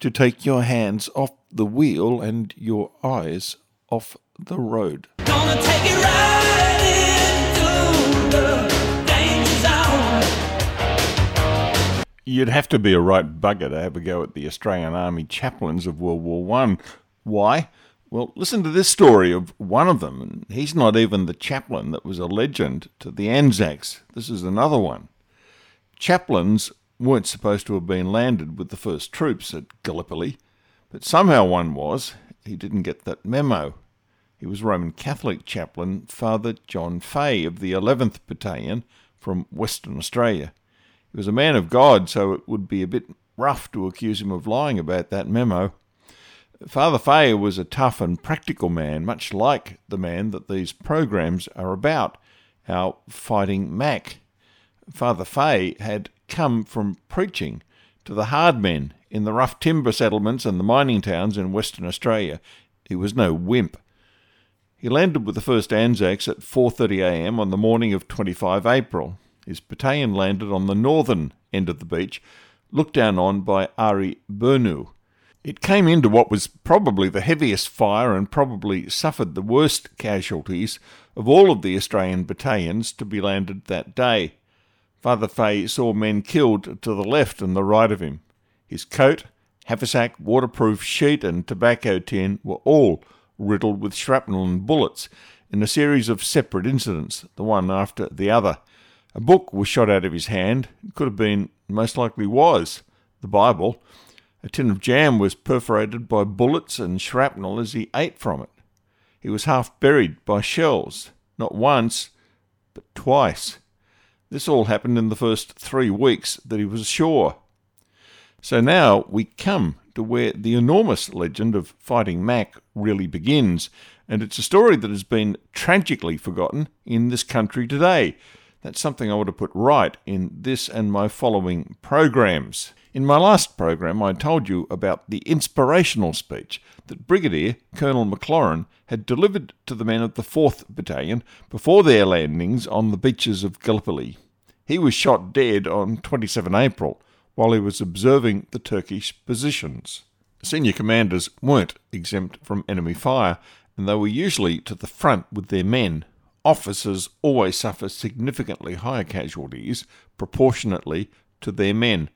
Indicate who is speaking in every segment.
Speaker 1: to take your hands off the wheel and your eyes off the road. You'd have to be a right bugger to have a go at the Australian Army chaplains of World War One. Why? Well, listen to this story of one of them. He's not even the chaplain that was a legend to the Anzacs. This is another one. Chaplains weren't supposed to have been landed with the first troops at Gallipoli, but somehow one was. He didn't get that memo. He was Roman Catholic chaplain Father John Fahey of the 11th Battalion from Western Australia. He was a man of God, so it would be a bit rough to accuse him of lying about that memo. Father Fahey was a tough and practical man, much like the man that these programs are about, our fighting Mac. Father Fahey had come from preaching to the hard men in the rough timber settlements and the mining towns in Western Australia. He was no wimp. He landed with the 1st Anzacs at 4:30 a.m. on the morning of 25 April. His battalion landed on the northern end of the beach, looked down on by Ari Burnu. It came into what was probably the heaviest fire and probably suffered the worst casualties of all of the Australian battalions to be landed that day. Father Fahey saw men killed to the left and the right of him. His coat, haversack, waterproof sheet, and tobacco tin were all riddled with shrapnel and bullets in a series of separate incidents, the one after the other. A book was shot out of his hand. It could have been, most likely was, the Bible. A tin of jam was perforated by bullets and shrapnel as he ate from it. He was half buried by shells, not once, but twice. This all happened in the first three weeks that he was ashore. So now we come to where the enormous legend of Fighting Mac really begins, and it's a story that has been tragically forgotten in this country today. That's something I want to put right in this and my following programs. In my last program, I told you about the inspirational speech that Brigadier Colonel Maclaurin had delivered to the men of the 4th Battalion before their landings on the beaches of Gallipoli. He was shot dead on 27 April while he was observing the Turkish positions. Senior commanders weren't exempt from enemy fire, and they were usually to the front with their men. Officers always suffer significantly higher casualties proportionately to their men.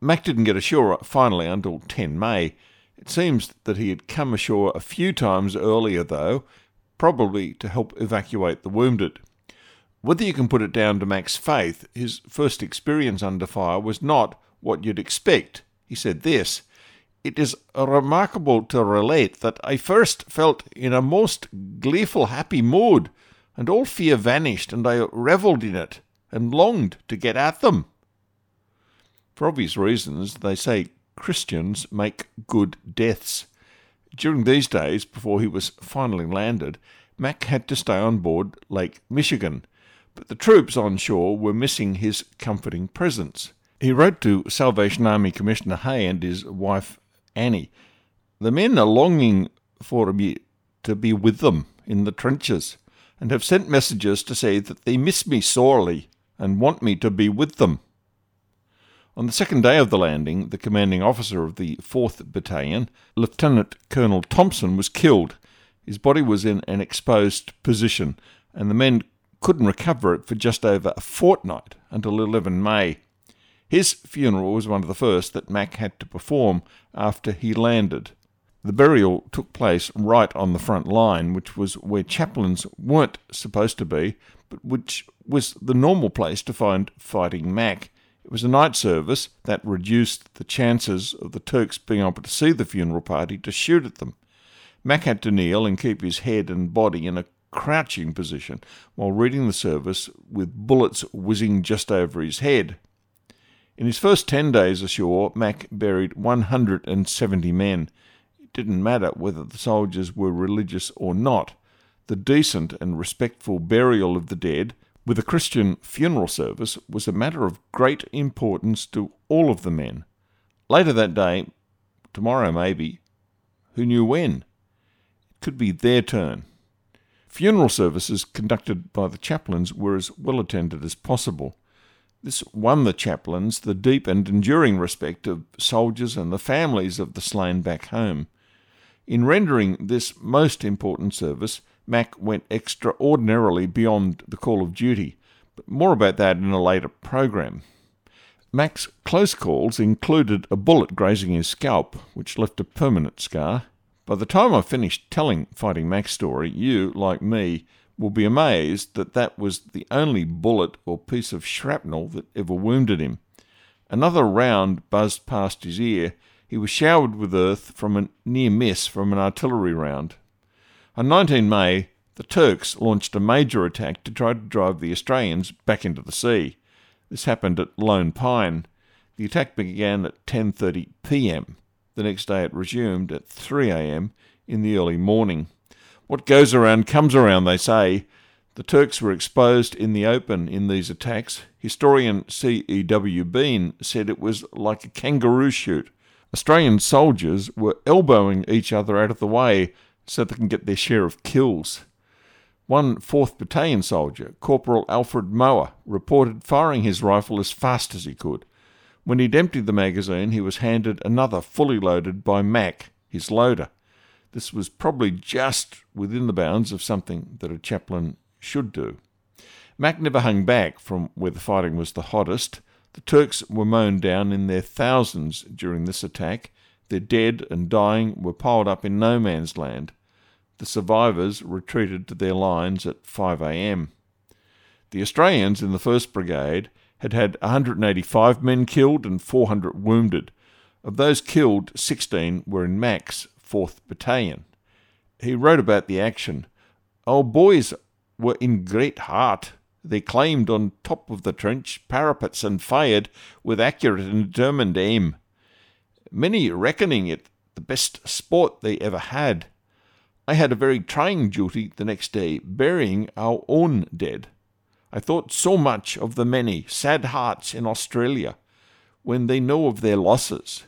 Speaker 1: Mac didn't get ashore finally until 10 May. It seems that he had come ashore a few times earlier, though, probably to help evacuate the wounded. Whether you can put it down to Mac's faith, his first experience under fire was not what you'd expect. He said this It is remarkable to relate that I first felt in a most gleeful, happy mood, and all fear vanished, and I revelled in it, and longed to get at them. For obvious reasons, they say Christians make good deaths. During these days, before he was finally landed, Mac had to stay on board Lake Michigan but the troops on shore were missing his comforting presence. He wrote to Salvation Army Commissioner Hay and his wife Annie. The men are longing for me to be with them in the trenches, and have sent messages to say that they miss me sorely and want me to be with them. On the second day of the landing, the commanding officer of the 4th Battalion, Lieutenant Colonel Thompson, was killed. His body was in an exposed position, and the men couldn't recover it for just over a fortnight until 11 May. His funeral was one of the first that Mac had to perform after he landed. The burial took place right on the front line, which was where chaplains weren't supposed to be, but which was the normal place to find fighting Mac. It was a night service that reduced the chances of the Turks being able to see the funeral party to shoot at them. Mac had to kneel and keep his head and body in a crouching position while reading the service with bullets whizzing just over his head. In his first 10 days ashore, Mac buried 170 men. Didn't matter whether the soldiers were religious or not. The decent and respectful burial of the dead, with a Christian funeral service, was a matter of great importance to all of the men. Later that day, tomorrow maybe, who knew when? It could be their turn. Funeral services conducted by the chaplains were as well attended as possible. This won the chaplains the deep and enduring respect of soldiers and the families of the slain back home. In rendering this most important service, Mac went extraordinarily beyond the call of duty, but more about that in a later program. Mac's close calls included a bullet grazing his scalp, which left a permanent scar. By the time I finished telling Fighting Mac's story, you, like me, will be amazed that that was the only bullet or piece of shrapnel that ever wounded him. Another round buzzed past his ear. He was showered with earth from a near miss from an artillery round. On 19 May, the Turks launched a major attack to try to drive the Australians back into the sea. This happened at Lone Pine. The attack began at 10:30 p.m. The next day it resumed at 3 a.m. in the early morning. What goes around comes around, they say. The Turks were exposed in the open in these attacks. Historian C.E.W. Bean said it was like a kangaroo shoot. Australian soldiers were elbowing each other out of the way so they can get their share of kills. One 4th Battalion soldier, Corporal Alfred Mower, reported firing his rifle as fast as he could. When he'd emptied the magazine, he was handed another fully loaded by Mac, his loader. This was probably just within the bounds of something that a chaplain should do. Mac never hung back from where the fighting was the hottest. The Turks were mown down in their thousands during this attack. Their dead and dying were piled up in no man's land. The survivors retreated to their lines at 5 a.m. The Australians in the 1st Brigade had had 185 men killed and 400 wounded. Of those killed, 16 were in Mac's 4th Battalion. He wrote about the action. Our boys were in great heart. They climbed on top of the trench parapets and fired with accurate and determined aim. Many reckoning it the best sport they ever had. I had a very trying duty the next day, burying our own dead. I thought so much of the many sad hearts in Australia when they know of their losses.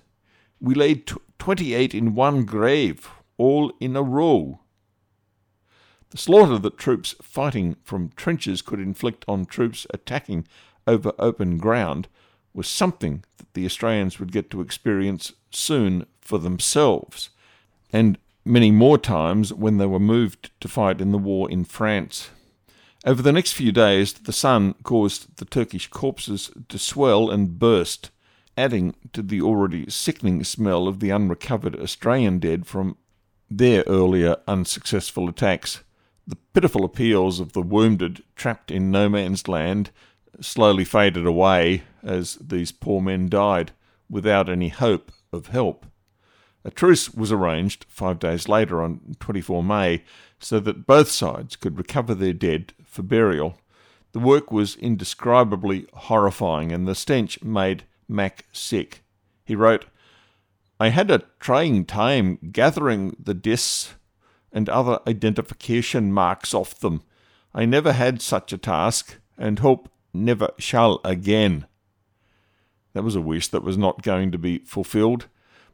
Speaker 1: We laid 28 in one grave, all in a row. The slaughter that troops fighting from trenches could inflict on troops attacking over open ground was something that the Australians would get to experience soon for themselves, and many more times when they were moved to fight in the war in France. Over the next few days, the sun caused the Turkish corpses to swell and burst adding to the already sickening smell of the unrecovered Australian dead from their earlier unsuccessful attacks. The pitiful appeals of the wounded trapped in no man's land slowly faded away as these poor men died without any hope of help. A truce was arranged five days later on 24 May so that both sides could recover their dead for burial. The work was indescribably horrifying and the stench made Mac sick. He wrote, I had a trying time gathering the discs and other identification marks off them. I never had such a task and hope never shall again. That was a wish that was not going to be fulfilled.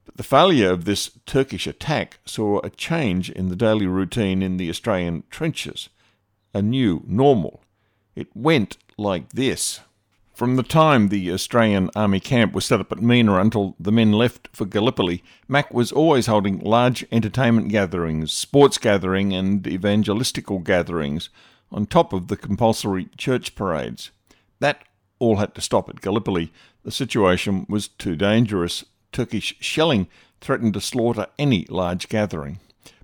Speaker 1: But the failure of this Turkish attack saw a change in the daily routine in the Australian trenches, a new normal. It went like this. From the time the Australian Army camp was set up at Mena until the men left for Gallipoli, Mac was always holding large entertainment gatherings, sports gatherings, and evangelistical gatherings, on top of the compulsory church parades. That all had to stop at Gallipoli. The situation was too dangerous. Turkish shelling threatened to slaughter any large gathering.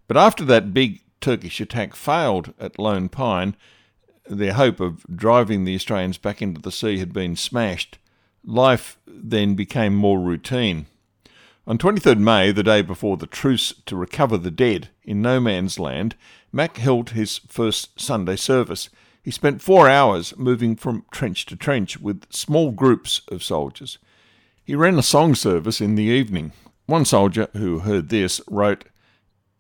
Speaker 1: But after that big Turkish attack failed at Lone Pine, their hope of driving the Australians back into the sea had been smashed. Life then became more routine. On 23rd May, the day before the truce to recover the dead in no man's land, Mac held his first Sunday service. He spent four hours moving from trench to trench with small groups of soldiers. He ran a song service in the evening. One soldier who heard this wrote,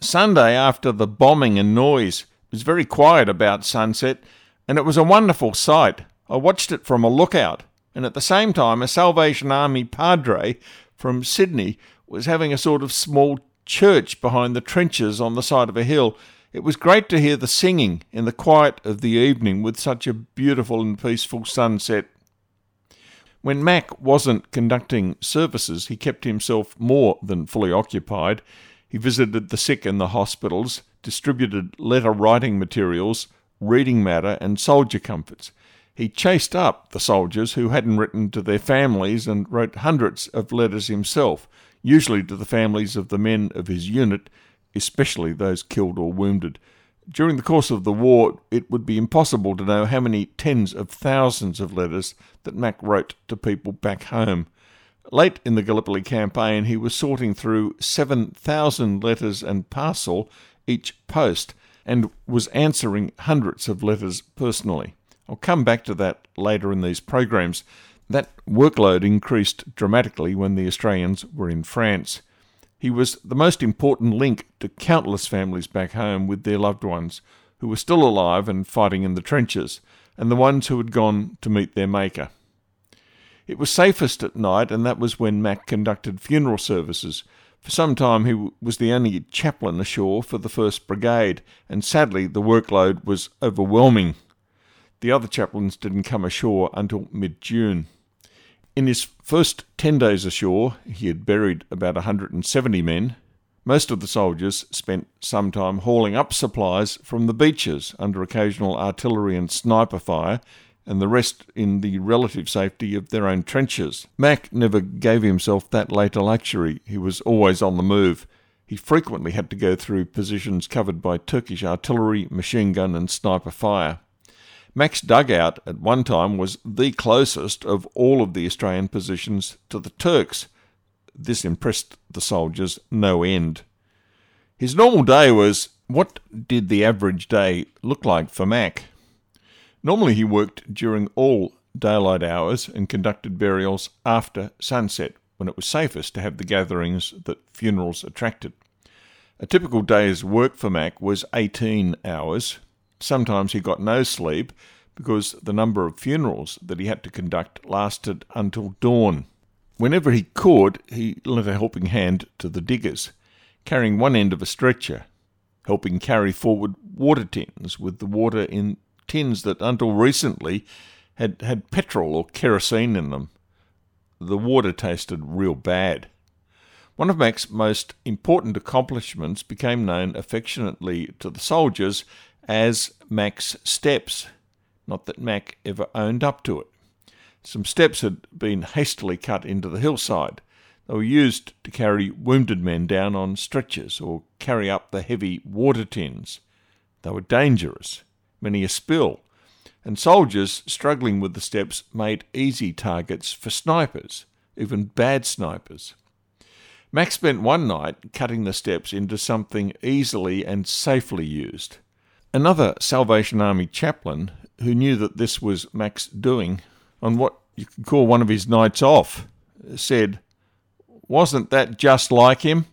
Speaker 1: Sunday after the bombing and noise, it was very quiet about sunset, and it was a wonderful sight. I watched it from a lookout, and at the same time, a Salvation Army padre from Sydney was having a sort of small church behind the trenches on the side of a hill. It was great to hear the singing in the quiet of the evening with such a beautiful and peaceful sunset. When Mac wasn't conducting services, he kept himself more than fully occupied. He visited the sick in the hospitals, distributed letter writing materials, reading matter, and soldier comforts. He chased up the soldiers who hadn't written to their families and wrote hundreds of letters himself, usually to the families of the men of his unit, especially those killed or wounded. During the course of the war, it would be impossible to know how many tens of thousands of letters that Mac wrote to people back home. Late in the Gallipoli campaign, he was sorting through 7,000 letters and parcel each post and was answering hundreds of letters personally. I'll come back to that later in these programs. That workload increased dramatically when the Australians were in France. He was the most important link to countless families back home with their loved ones who were still alive and fighting in the trenches, and the ones who had gone to meet their Maker. It was safest at night, and that was when Mac conducted funeral services. For some time, he was the only chaplain ashore for the 1st Brigade, and sadly, the workload was overwhelming. The other chaplains didn't come ashore until mid June. In his first 10 days ashore, he had buried about 170 men. Most of the soldiers spent some time hauling up supplies from the beaches under occasional artillery and sniper fire, and the rest in the relative safety of their own trenches. Mac never gave himself that later luxury. He was always on the move. He frequently had to go through positions covered by Turkish artillery, machine gun, and sniper fire. Mac's dugout at one time was the closest of all of the Australian positions to the Turks. This impressed the soldiers no end. His normal day was what did the average day look like for Mac? Normally, he worked during all daylight hours and conducted burials after sunset, when it was safest to have the gatherings that funerals attracted. A typical day's work for Mac was 18 hours, Sometimes he got no sleep because the number of funerals that he had to conduct lasted until dawn. Whenever he could, he lent a helping hand to the diggers, carrying one end of a stretcher, helping carry forward water tins with the water in tins that until recently had had petrol or kerosene in them. The water tasted real bad. One of Mac's most important accomplishments became known affectionately to the soldiers as Mac's Steps. Not that Mac ever owned up to it. Some steps had been hastily cut into the hillside. They were used to carry wounded men down on stretchers or carry up the heavy water tins. They were dangerous, many a spill, and soldiers struggling with the steps made easy targets for snipers, even bad snipers. Max spent one night cutting the steps into something easily and safely used. Another Salvation Army chaplain who knew that this was Mac's doing on what you could call one of his nights off said, Wasn't that just like him?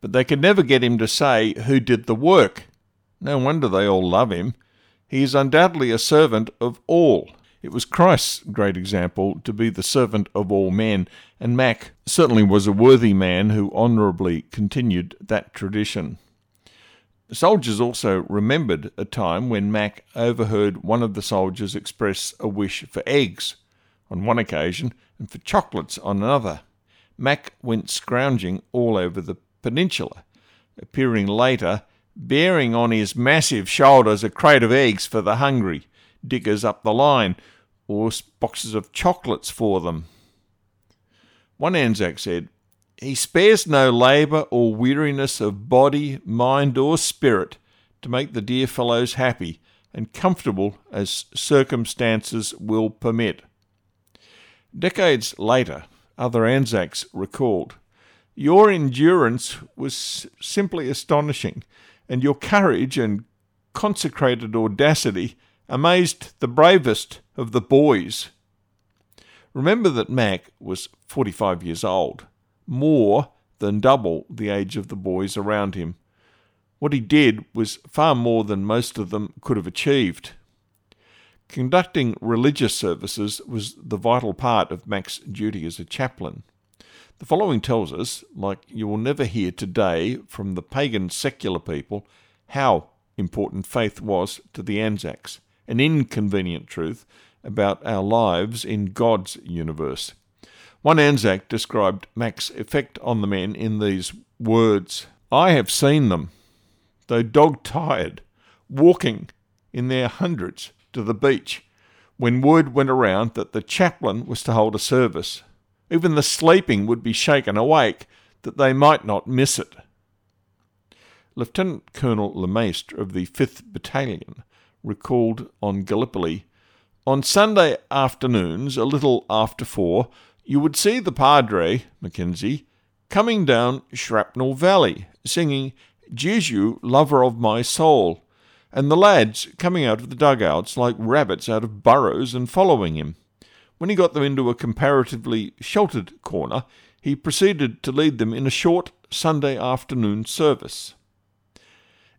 Speaker 1: But they could never get him to say who did the work. No wonder they all love him. He is undoubtedly a servant of all. It was Christ's great example to be the servant of all men, and Mac certainly was a worthy man who honourably continued that tradition. Soldiers also remembered a time when Mac overheard one of the soldiers express a wish for eggs on one occasion and for chocolates on another. Mac went scrounging all over the peninsula, appearing later bearing on his massive shoulders a crate of eggs for the hungry diggers up the line, or boxes of chocolates for them. One Anzac said, he spares no labour or weariness of body, mind, or spirit to make the dear fellows happy and comfortable as circumstances will permit. Decades later, other Anzacs recalled, Your endurance was simply astonishing, and your courage and consecrated audacity amazed the bravest of the boys. Remember that Mac was 45 years old, more than double the age of the boys around him. What he did was far more than most of them could have achieved. Conducting religious services was the vital part of Mac's duty as a chaplain. The following tells us, like you will never hear today from the pagan secular people, how important faith was to the Anzacs, an inconvenient truth about our lives in God's universe. One Anzac described Mac's effect on the men in these words I have seen them, though dog tired, walking in their hundreds to the beach when word went around that the chaplain was to hold a service. Even the sleeping would be shaken awake that they might not miss it. Lieutenant Colonel Lemaistre of the 5th Battalion recalled on Gallipoli on Sunday afternoons, a little after four, you would see the Padre, McKenzie, coming down Shrapnel Valley, singing Jesu, lover of my soul, and the lads coming out of the dugouts like rabbits out of burrows and following him. When he got them into a comparatively sheltered corner, he proceeded to lead them in a short Sunday afternoon service.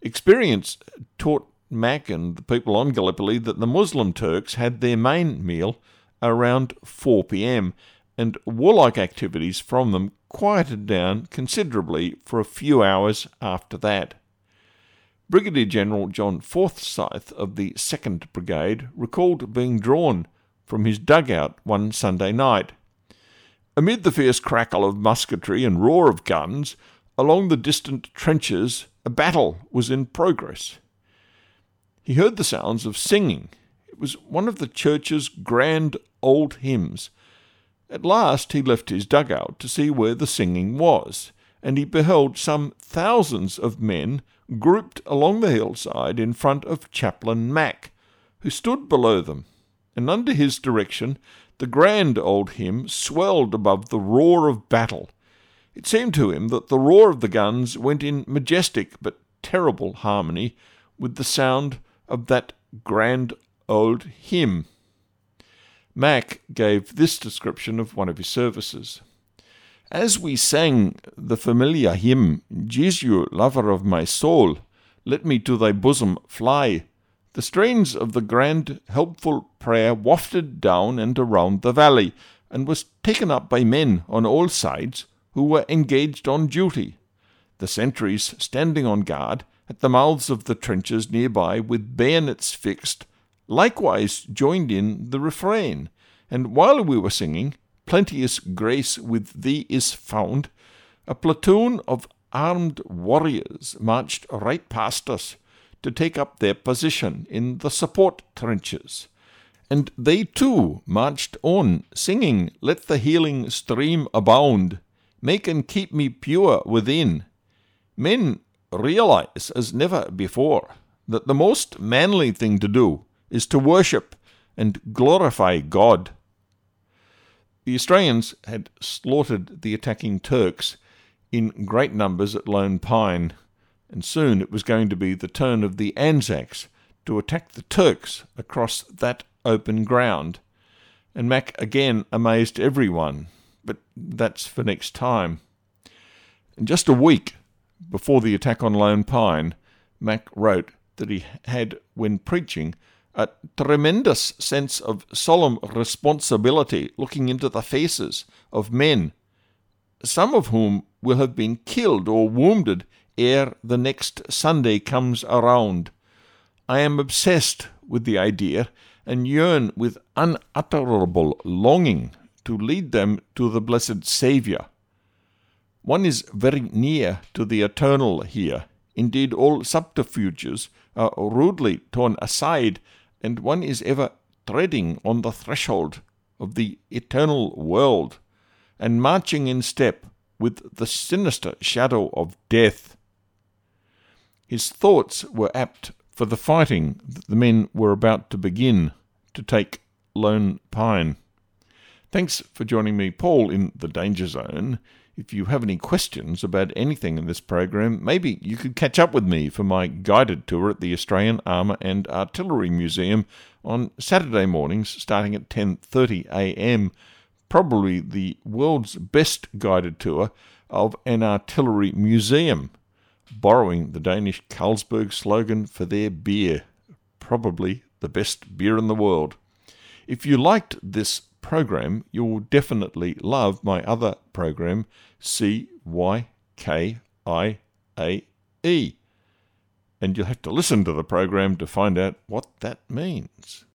Speaker 1: Experience taught Mac and the people on Gallipoli that the Muslim Turks had their main meal around 4 pm, and warlike activities from them quieted down considerably for a few hours after that. Brigadier General John Forsyth of the 2nd Brigade recalled being drawn from his dugout one Sunday night. Amid the fierce crackle of musketry and roar of guns, along the distant trenches a battle was in progress. He heard the sounds of singing. It was one of the church's grand old hymns. At last he left his dugout to see where the singing was, and he beheld some thousands of men grouped along the hillside in front of Chaplain Mac, who stood below them, and under his direction the grand old hymn swelled above the roar of battle. It seemed to him that the roar of the guns went in majestic but terrible harmony with the sound of that grand old hymn. Mac gave this description of one of his services. As we sang the familiar hymn, Jesu, lover of my soul, let me to thy bosom fly, the strains of the grand, helpful prayer wafted down and around the valley, and was taken up by men on all sides who were engaged on duty. The sentries standing on guard at the mouths of the trenches nearby with bayonets fixed, likewise joined in the refrain, and while we were singing, Plenteous grace with thee is found, a platoon of armed warriors marched right past us to take up their position in the support trenches. And they too marched on, singing, Let the healing stream abound, make and keep me pure within. Men realize as never before that the most manly thing to do is to worship and glorify God. The Australians had slaughtered the attacking Turks in great numbers at Lone Pine, and soon it was going to be the turn of the Anzacs to attack the Turks across that open ground. And Mac again amazed everyone, but that's for next time. In just a week before the attack on Lone Pine, Mac wrote that he had, when preaching, a tremendous sense of solemn responsibility looking into the faces of men, some of whom will have been killed or wounded ere the next Sunday comes around. I am obsessed with the idea and yearn with unutterable longing to lead them to the blessed Saviour. One is very near to the eternal here. Indeed, all subterfuges are rudely torn aside, and one is ever treading on the threshold of the eternal world, and marching in step with the sinister shadow of death. His thoughts were apt for the fighting that the men were about to begin to take Lone Pine. Thanks for joining me, Paul, in the Danger Zone. If you have any questions about anything in this program, maybe you could catch up with me for my guided tour at the Australian Armour and Artillery Museum on Saturday mornings starting at 10:30 a.m. probably the world's best guided tour of an artillery museum, borrowing the Danish Carlsberg slogan for their beer, probably the best beer in the world. If you liked this program, you'll definitely love my other program, CYKIAE. And you'll have to listen to the program to find out what that means.